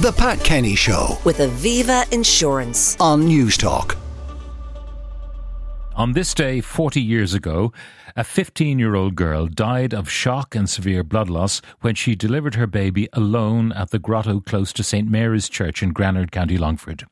The Pat Kenny Show with Aviva Insurance. on Newstalk. On this day, 40 years ago, a 15 year old girl died of shock and severe blood loss when she delivered her baby alone at the grotto close to St Mary's Church in Granard, County Longford.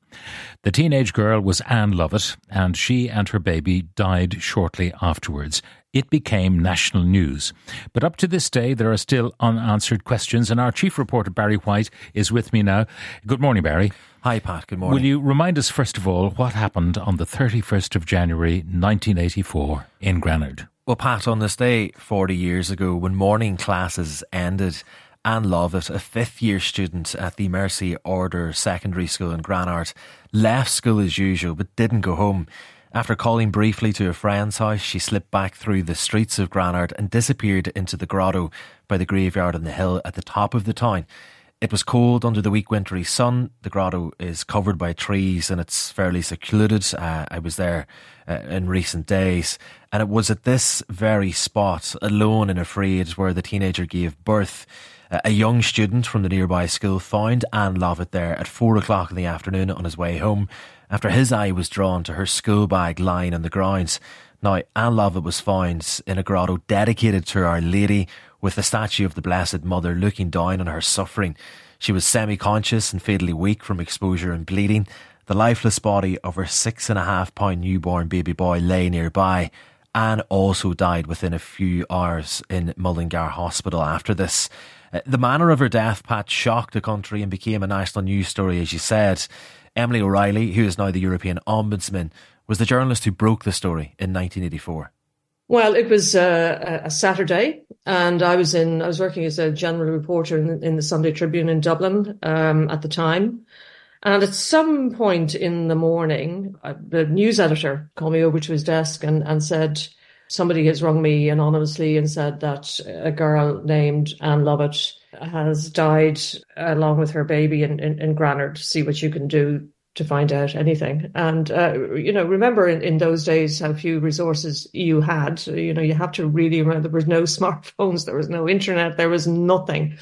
The teenage girl was Ann Lovett, and she and her baby died shortly afterwards. It became national news. But up to this day, there are still unanswered questions, and our chief reporter, Barry Whyte, is with me now. Good morning, Barry. Hi, Pat. Good morning. Will you remind us, first of all, what happened on the 31st of January 1984 in Granard? Well, Pat, on this day 40 years ago, when morning classes ended, Ann Lovett, a fifth year student at the Mercy Order Secondary School in Granard, left school as usual but didn't go home. After calling briefly to a friend's house, she slipped back through the streets of Granard and disappeared into the grotto by the graveyard on the hill at the top of the town. It was cold under the weak wintry sun. The grotto is covered by trees and it's fairly secluded. Uh, I was there uh, in recent days. And it was at this very spot, alone and afraid, where the teenager gave birth. Uh, a young student from the nearby school found Ann Lovett there at four o'clock in the afternoon on his way home after his eye was drawn to her school bag lying on the grounds. Now, Ann Lovett was found in a grotto dedicated to Our Lady with the statue of the Blessed Mother looking down on her suffering. She was semi-conscious and fatally weak from exposure and bleeding. The lifeless body of her six and a half pound newborn baby boy lay nearby. Ann also died within a few hours in Mullingar Hospital after this. Uh, The manner of her death, Pat, shocked the country and became a national news story, as you said. Emily O'Reilly, who is now the European Ombudsman, was the journalist who broke the story in 1984. Well, it was uh, a Saturday, and I was in. I was working as a general reporter in, in the Sunday Tribune in Dublin um, at the time. And at some point in the morning, uh, the news editor called me over to his desk and, and said, "Somebody has rung me anonymously and said that a girl named Ann Lovett has died along with her baby in, in, in Granard. See what you can do to find out anything. And, uh, you know, remember in, in those days how few resources you had. You know, you have to really remember there was no smartphones, there was no internet, there was nothing.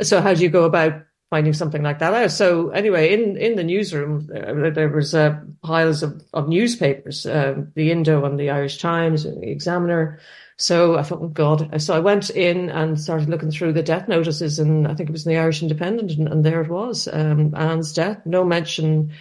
So how do you go about finding something like that out? So anyway, in, in the newsroom, there, there was uh, piles of, of newspapers, uh, the Indo and the Irish Times and the Examiner. So I thought, oh God. So I went in and started looking through the death notices and I think it was in the Irish Independent and, and there it was, um, Ann's death. No mention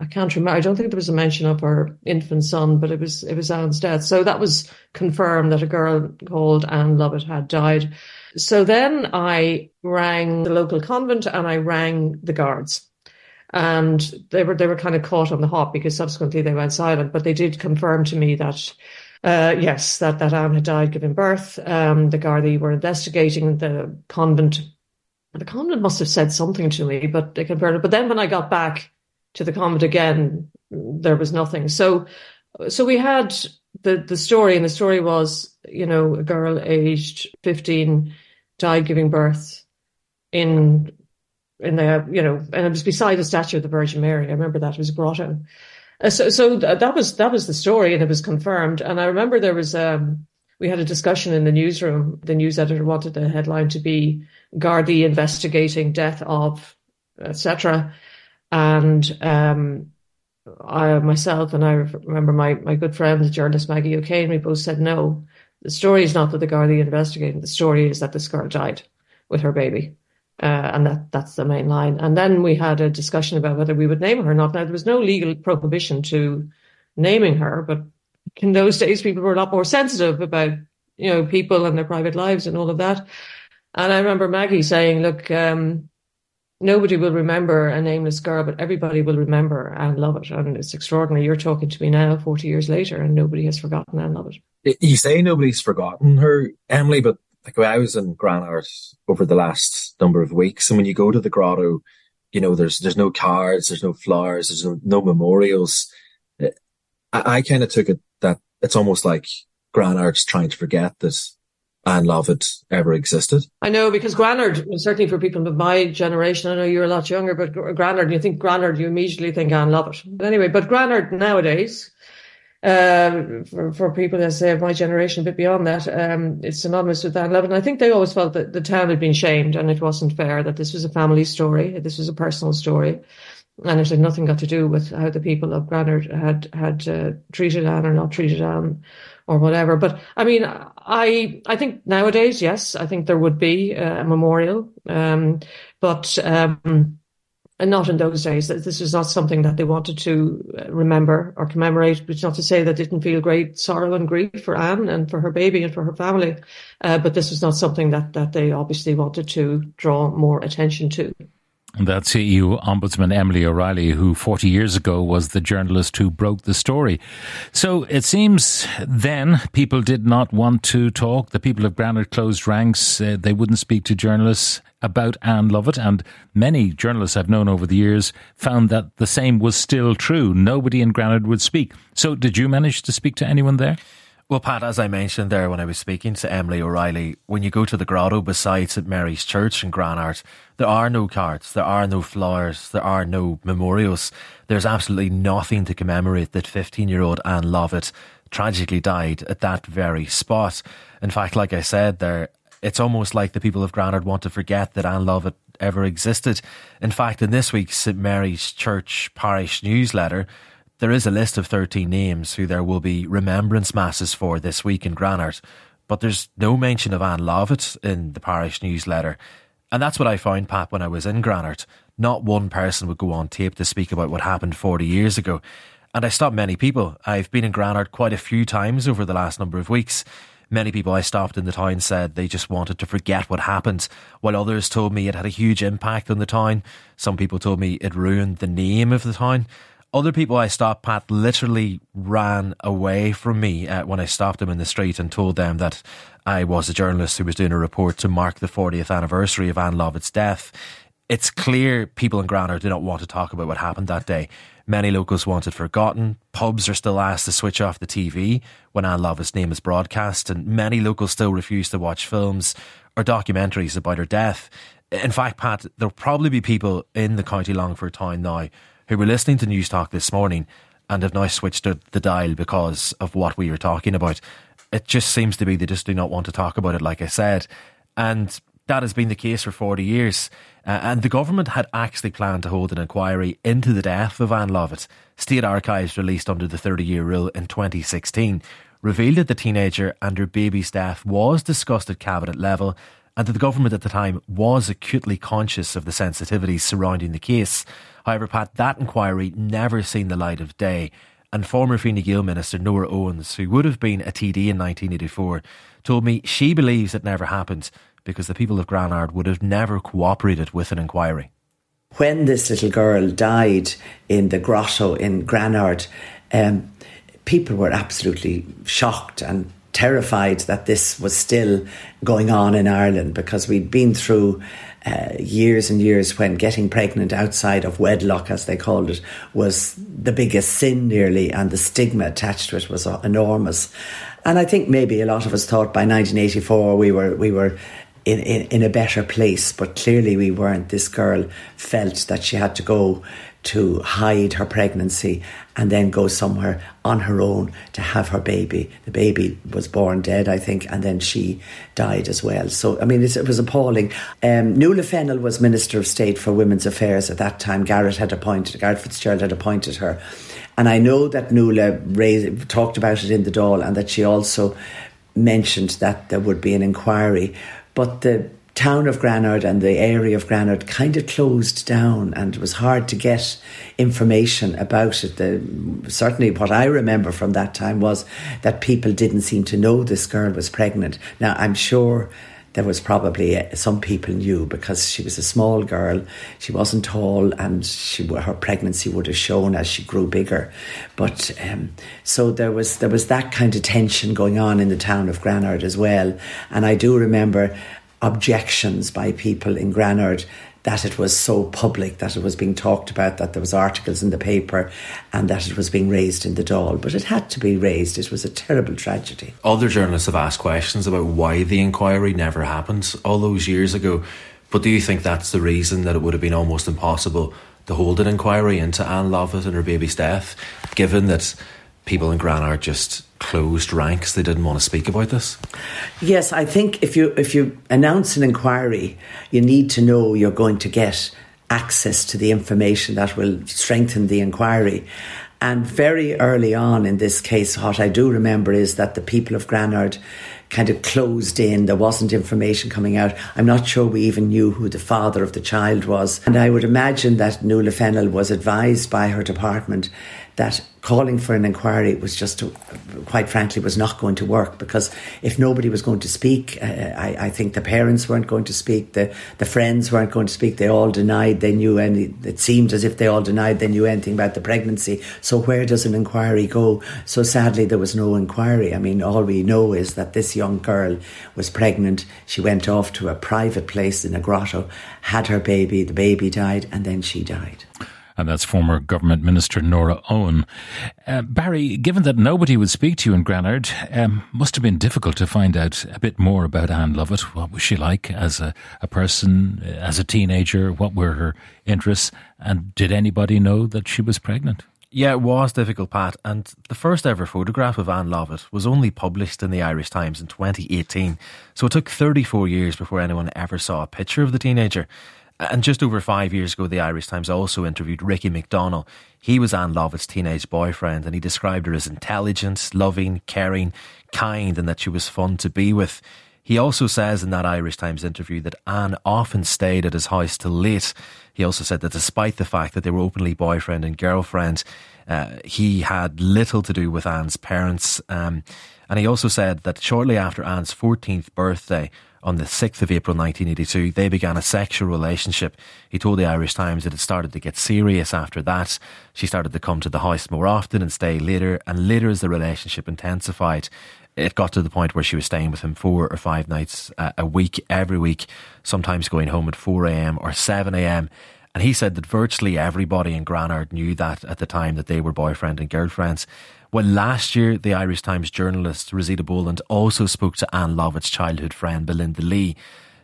I can't remember. I don't think there was a mention of her infant son, but it was it was Ann's death. So that was confirmed that a girl called Ann Lovett had died. So then I rang the local convent and I rang the guards. And they were they were kind of caught on the hop because subsequently they went silent, but they did confirm to me that uh, yes, that, that Ann had died giving birth. Um, the Gardaí were investigating the convent. The convent must have said something to me, but they confirmed it. But then when I got back to the convent again, there was nothing. So, so we had the, the story and the story was, you know, a girl aged 15 died giving birth in, in the, you know, and it was beside a statue of the Virgin Mary. I remember that it was a grotto. Uh, So, so that was, that was the story and it was confirmed. And I remember there was, um, we had a discussion in the newsroom. The news editor wanted the headline to be Gardaí investigating death of, etc. And um, I myself and I remember my, my good friend, the journalist Maggie O'Kane, we both said no. The story is not that the Gardaí investigating. The story is that this girl died with her baby. Uh, and that that's the main line. And then we had a discussion about whether we would name her or not. Now there was no legal prohibition to naming her, but in those days people were a lot more sensitive about you know people and their private lives and all of that. And I remember Maggie saying, "Look, um, nobody will remember a nameless girl, but everybody will remember Ann Lovett. And it's extraordinary. You're talking to me now, 40 years later, and nobody has forgotten Ann Lovett. You say nobody's forgotten her, Emily, but like I was in Granard over the last number of weeks, and when you go to the grotto, you know, there's there's no cards, there's no flowers, there's no, no memorials. I, I kind of took it that it's almost like Granard's trying to forget that Ann Lovett ever existed. I know because Granard, certainly for people of my generation, I know you're a lot younger, but Granard, you think Granard, you immediately think Ann Lovett. But anyway, but Granard nowadays um, for, for people, as say, of my generation, a bit beyond that, um, it's synonymous with Ann Lovett. And I think they always felt that the town had been shamed and it wasn't fair, that this was a family story, this was a personal story. And it had nothing got to do with how the people of Granard had had uh, treated Ann or not treated Ann or whatever. But I mean, I I think nowadays, yes, I think there would be a memorial, um, but um, not in those days. This was not something that they wanted to uh, remember or commemorate. Which not to say that they didn't feel great sorrow and grief for Ann and for her baby and for her family, uh, but this was not something that that they obviously wanted to draw more attention to. That's EU Ombudsman Emily O'Reilly, who 40 years ago was the journalist who broke the story. So it seems then people did not want to talk. The people of Granard closed ranks. Uh, they wouldn't speak to journalists about Ann Lovett. And many journalists I've known over the years found that the same was still true. Nobody in Granard would speak. So did you manage to speak to anyone there? Well, Pat, as I mentioned there when I was speaking to Emily O'Reilly, when you go to the grotto beside St Mary's Church in Granard, there are no cards, there are no flowers, there are no memorials. There's absolutely nothing to commemorate that 15 year old Ann Lovett tragically died at that very spot. In fact, like I said there, it's almost like the people of Granard want to forget that Ann Lovett ever existed. In fact, in this week's St Mary's Church parish newsletter, there is a list of 13 names who there will be remembrance masses for this week in Granard, but there's no mention of Ann Lovett in the parish newsletter. And that's what I found, Pat, when I was in Granard. Not one person would go on tape to speak about what happened 40 years ago. And I stopped many people. I've been in Granard quite a few times over the last number of weeks. Many people I stopped in the town said they just wanted to forget what happened, while others told me it had a huge impact on the town. Some people told me it ruined the name of the town. Other people I stopped, Pat, literally ran away from me uh, when I stopped them in the street and told them that I was a journalist who was doing a report to mark the 40th anniversary of Ann Lovett's death. It's clear people in Granard do not want to talk about what happened that day. Many locals want it forgotten. Pubs are still asked to switch off the TV when Ann Lovett's name is broadcast, and many locals still refuse to watch films or documentaries about her death. In fact, Pat, there'll probably be people in the County Longford town now who were listening to Newstalk this morning and have now switched the dial because of what we were talking about. It just seems to be they just do not want to talk about it, like I said. And that has been the case for 40 years. Uh, and the government had actually planned to hold an inquiry into the death of Ann Lovett. State Archives, released under the 30 year rule in 2016, revealed that the teenager and her baby's death was discussed at cabinet level and that the government at the time was acutely conscious of the sensitivities surrounding the case. However, Pat, that inquiry never seen the light of day. And former Fine Gael Minister Nora Owens, who would have been a TD in 1984, told me she believes it never happened because the people of Granard would have never cooperated with an inquiry. When this little girl died in the grotto in Granard, um, people were absolutely shocked and terrified that this was still going on in Ireland because we'd been through uh, years and years when getting pregnant outside of wedlock, as they called it, was the biggest sin nearly, and the stigma attached to it was enormous. And I think maybe a lot of us thought by 1984 we were we were in, in, in a better place, but clearly we weren't. This girl felt that she had to go to hide her pregnancy and then go somewhere on her own to have her baby. The baby was born dead, I think, and then she died as well. So, I mean, it, was appalling. Um, Nuala Fennell was Minister of State for Women's Affairs at that time. Garret had appointed, Garret Fitzgerald had appointed her. And I know that Nuala raised, talked about it in the Dáil and that she also mentioned that there would be an inquiry. But the town of Granard and the area of Granard kind of closed down and it was hard to get information about it. The, certainly, what I remember from that time was that people didn't seem to know this girl was pregnant. Now, I'm sure there was probably uh, some people knew because she was a small girl, she wasn't tall, and she, her pregnancy would have shown as she grew bigger. But um, so there was there was that kind of tension going on in the town of Granard as well. And I do remember objections by people in Granard that it was so public, that it was being talked about, that there was articles in the paper, and that it was being raised in the Dáil. But it had to be raised. It was a terrible tragedy. Other journalists have asked questions about why the inquiry never happened all those years ago. But do you think that's the reason that it would have been almost impossible to hold an inquiry into Ann Lovett and her baby's death, given that people in Granard just closed ranks. They didn't want to speak about this. Yes, I think if you if you announce an inquiry, you need to know you're going to get access to the information that will strengthen the inquiry. And very early on in this case, what I do remember is that the people of Granard kind of closed in. There wasn't information coming out. I'm not sure we even knew who the father of the child was. And I would imagine that Nuala Fennell was advised by her department that calling for an inquiry was just, quite frankly, was not going to work because if nobody was going to speak, uh, I, I, think the parents weren't going to speak, the, the friends weren't going to speak. They all denied they knew any. It seemed as if they all denied they knew anything about the pregnancy. So where does an inquiry go? So sadly, there was no inquiry. I mean, all we know is that this young girl was pregnant. She went off to a private place in a grotto, had her baby. The baby died, and then she died and that's former Government Minister Nora Owen. Uh, Barry, given that nobody would speak to you in Granard, um, must have been difficult to find out a bit more about Ann Lovett. What was she like as a, a person, as a teenager? What were her interests? And did anybody know that she was pregnant? Yeah, it was difficult, Pat. And the first ever photograph of Ann Lovett was only published in the Irish Times in 2018. So it took 34 years before anyone ever saw a picture of the teenager. And just over five years ago, the Irish Times also interviewed Ricky McDonnell. He was Ann Lovett's teenage boyfriend, and he described her as intelligent, loving, caring, kind, and that she was fun to be with. He also says in that Irish Times interview that Ann often stayed at his house till late. He also said that despite the fact that they were openly boyfriend and girlfriend, uh, he had little to do with Ann's parents. Um, and he also said that shortly after Ann's 14th birthday, on the 6th of April 1982, they began a sexual relationship. He told the Irish Times that it started to get serious after that. She started to come to the house more often and stay later, and later as the relationship intensified, it got to the point where she was staying with him four or five nights uh, a week, every week, sometimes going home at 4am or 7am. And he said that virtually everybody in Granard knew that at the time that they were boyfriend and girlfriends. Well, last year, the Irish Times journalist Rosita Boland also spoke to Ann Lovett's childhood friend Belinda Lee.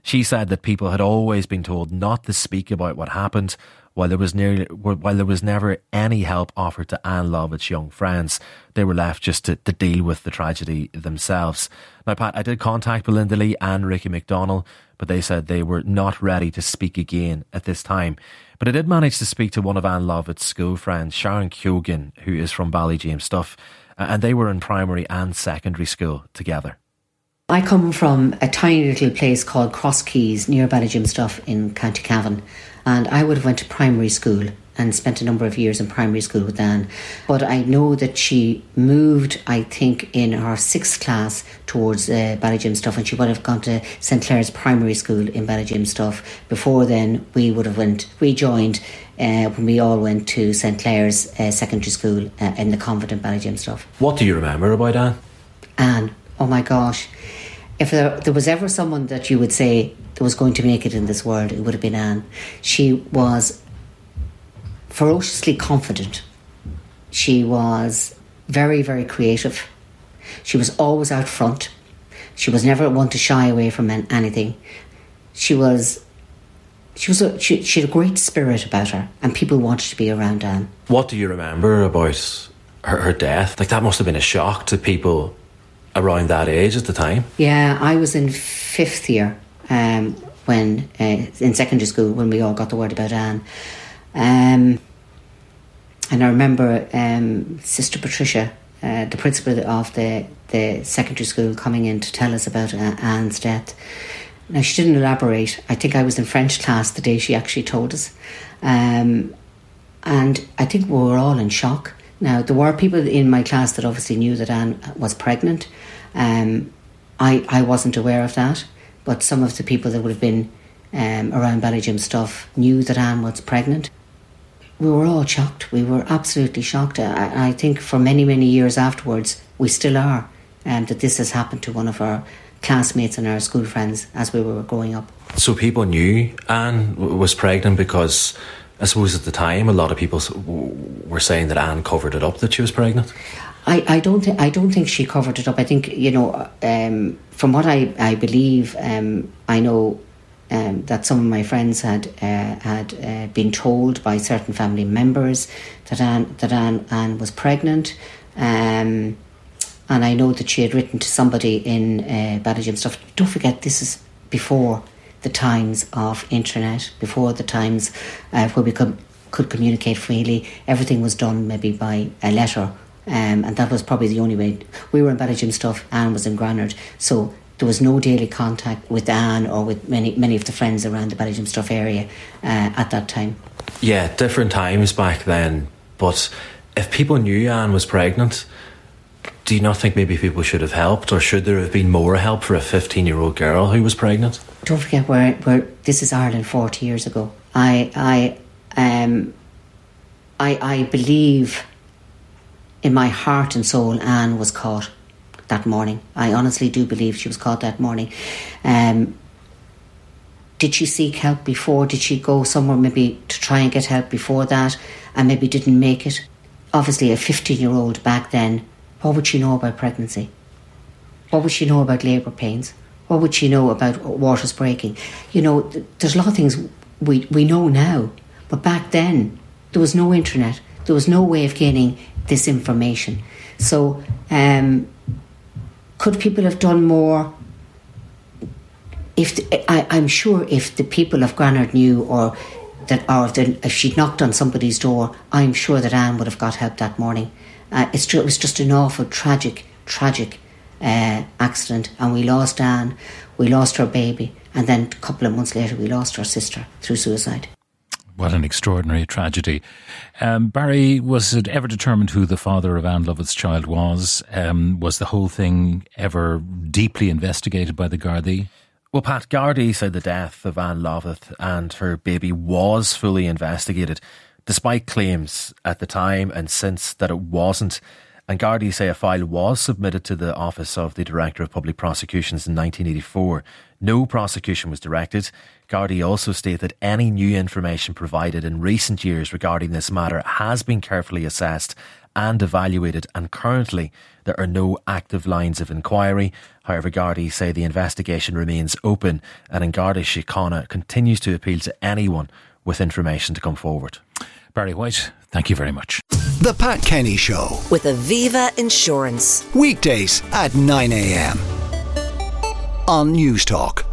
She said that people had always been told not to speak about what happened, while there was nearly, while there was never any help offered to Ann Lovett's young friends. They were left just to, to deal with the tragedy themselves. Now, Pat, I did contact Belinda Lee and Ricky McDonnell, but they said they were not ready to speak again at this time. But I did manage to speak to one of Ann Lovett's school friends, Sharon Keoghan, who is from Ballyjamesduff, and they were in primary and secondary school together. I come from a tiny little place called Cross Keys near Ballyjamesduff in County Cavan, and I would have went to primary school and spent a number of years in primary school with Ann. But I know that she moved, I think, in her sixth class towards uh, Ballyjamesduff, and she would have gone to St Clare's Primary School in Ballyjamesduff. Before then, we would have went, we joined uh, when we all went to St Clare's uh, Secondary School uh, in the convent in Ballyjamesduff. What do you remember about Ann? Ann, oh my gosh. If there, there was ever someone that you would say that was going to make it in this world, it would have been Ann. She was ferociously confident. She was very, very creative. She was always out front. She was never one to shy away from anything. She was, she was, a, she, she had a great spirit about her, and people wanted to be around Ann. What do you remember about her, her death? Like that must have been a shock to people around that age at the time. Yeah, I was in fifth year um, when uh, in secondary school when we all got the word about Ann. Um, and I remember um, Sister Patricia, uh, the principal of the, the secondary school, coming in to tell us about uh, Ann's death. Now, she didn't elaborate. I think I was in French class the day she actually told us. Um, and I think we were all in shock. Now, there were people in my class that obviously knew that Ann was pregnant. Um, I, I wasn't aware of that, but some of the people that would have been um, around Ballyjamesduff knew that Ann was pregnant we were all shocked. We were absolutely shocked. I, I think for many, many years afterwards, we still are, um, that this has happened to one of our classmates and our school friends as we were growing up. So people knew Ann was pregnant because I suppose at the time a lot of people were saying that Ann covered it up that she was pregnant. I, I don't think I don't think she covered it up. I think you know um, from what I I believe um, I know um, that some of my friends had uh, had uh, been told by certain family members that Ann that Ann, Ann was pregnant. Um, and I know that she had written to somebody in uh, Ballyjamesduff. Don't forget, this is before the times of internet, before the times uh, where we could, could communicate freely. Everything was done maybe by a letter, um, and that was probably the only way. We were in Ballyjamesduff, Ann was in Granard, so there was no daily contact with Ann or with many many of the friends around the Ballyjamesduff area uh, at that time. Yeah, different times back then, but if people knew Ann was pregnant, do you not think maybe people should have helped, or should there have been more help for a 15 year old girl who was pregnant? Don't forget where, where this is Ireland 40 years ago. I, I, um, I, I believe in my heart and soul Ann was caught that morning. I honestly do believe she was caught that morning. Um, did she seek help before? Did she go somewhere maybe to try and get help before that and maybe didn't make it? Obviously, a 15 year old back then what would she know about pregnancy? What would she know about labour pains? What would she know about waters breaking? You know, th- there's a lot of things we, we know now, but back then there was no internet, there was no way of gaining this information. So, um, could people have done more? If the, I, I'm sure if the people of Granard knew, or that, or if, the, if she'd knocked on somebody's door, I'm sure that Ann would have got help that morning. Uh, it's true, it was just an awful, tragic, tragic uh, accident, and we lost Ann, we lost her baby, and then a couple of months later, we lost our sister through suicide. What an extraordinary tragedy. Um, Barry, was it ever determined who the father of Ann Lovett's child was? Um, was the whole thing ever deeply investigated by the Gardaí? Well, Pat Gardaí said the death of Ann Lovett and her baby was fully investigated despite claims at the time and since that it wasn't. And Gardaí say a file was submitted to the Office of the Director of Public Prosecutions in 1984. No prosecution was directed. Gardaí also state that any new information provided in recent years regarding this matter has been carefully assessed and evaluated, and currently there are no active lines of inquiry. However, Gardaí say the investigation remains open, and An Garda Síochána continues to appeal to anyone with information to come forward. Barry Whyte, thank you very much. The Pat Kenny Show. With Aviva Insurance. Weekdays at 9 a.m. on Newstalk.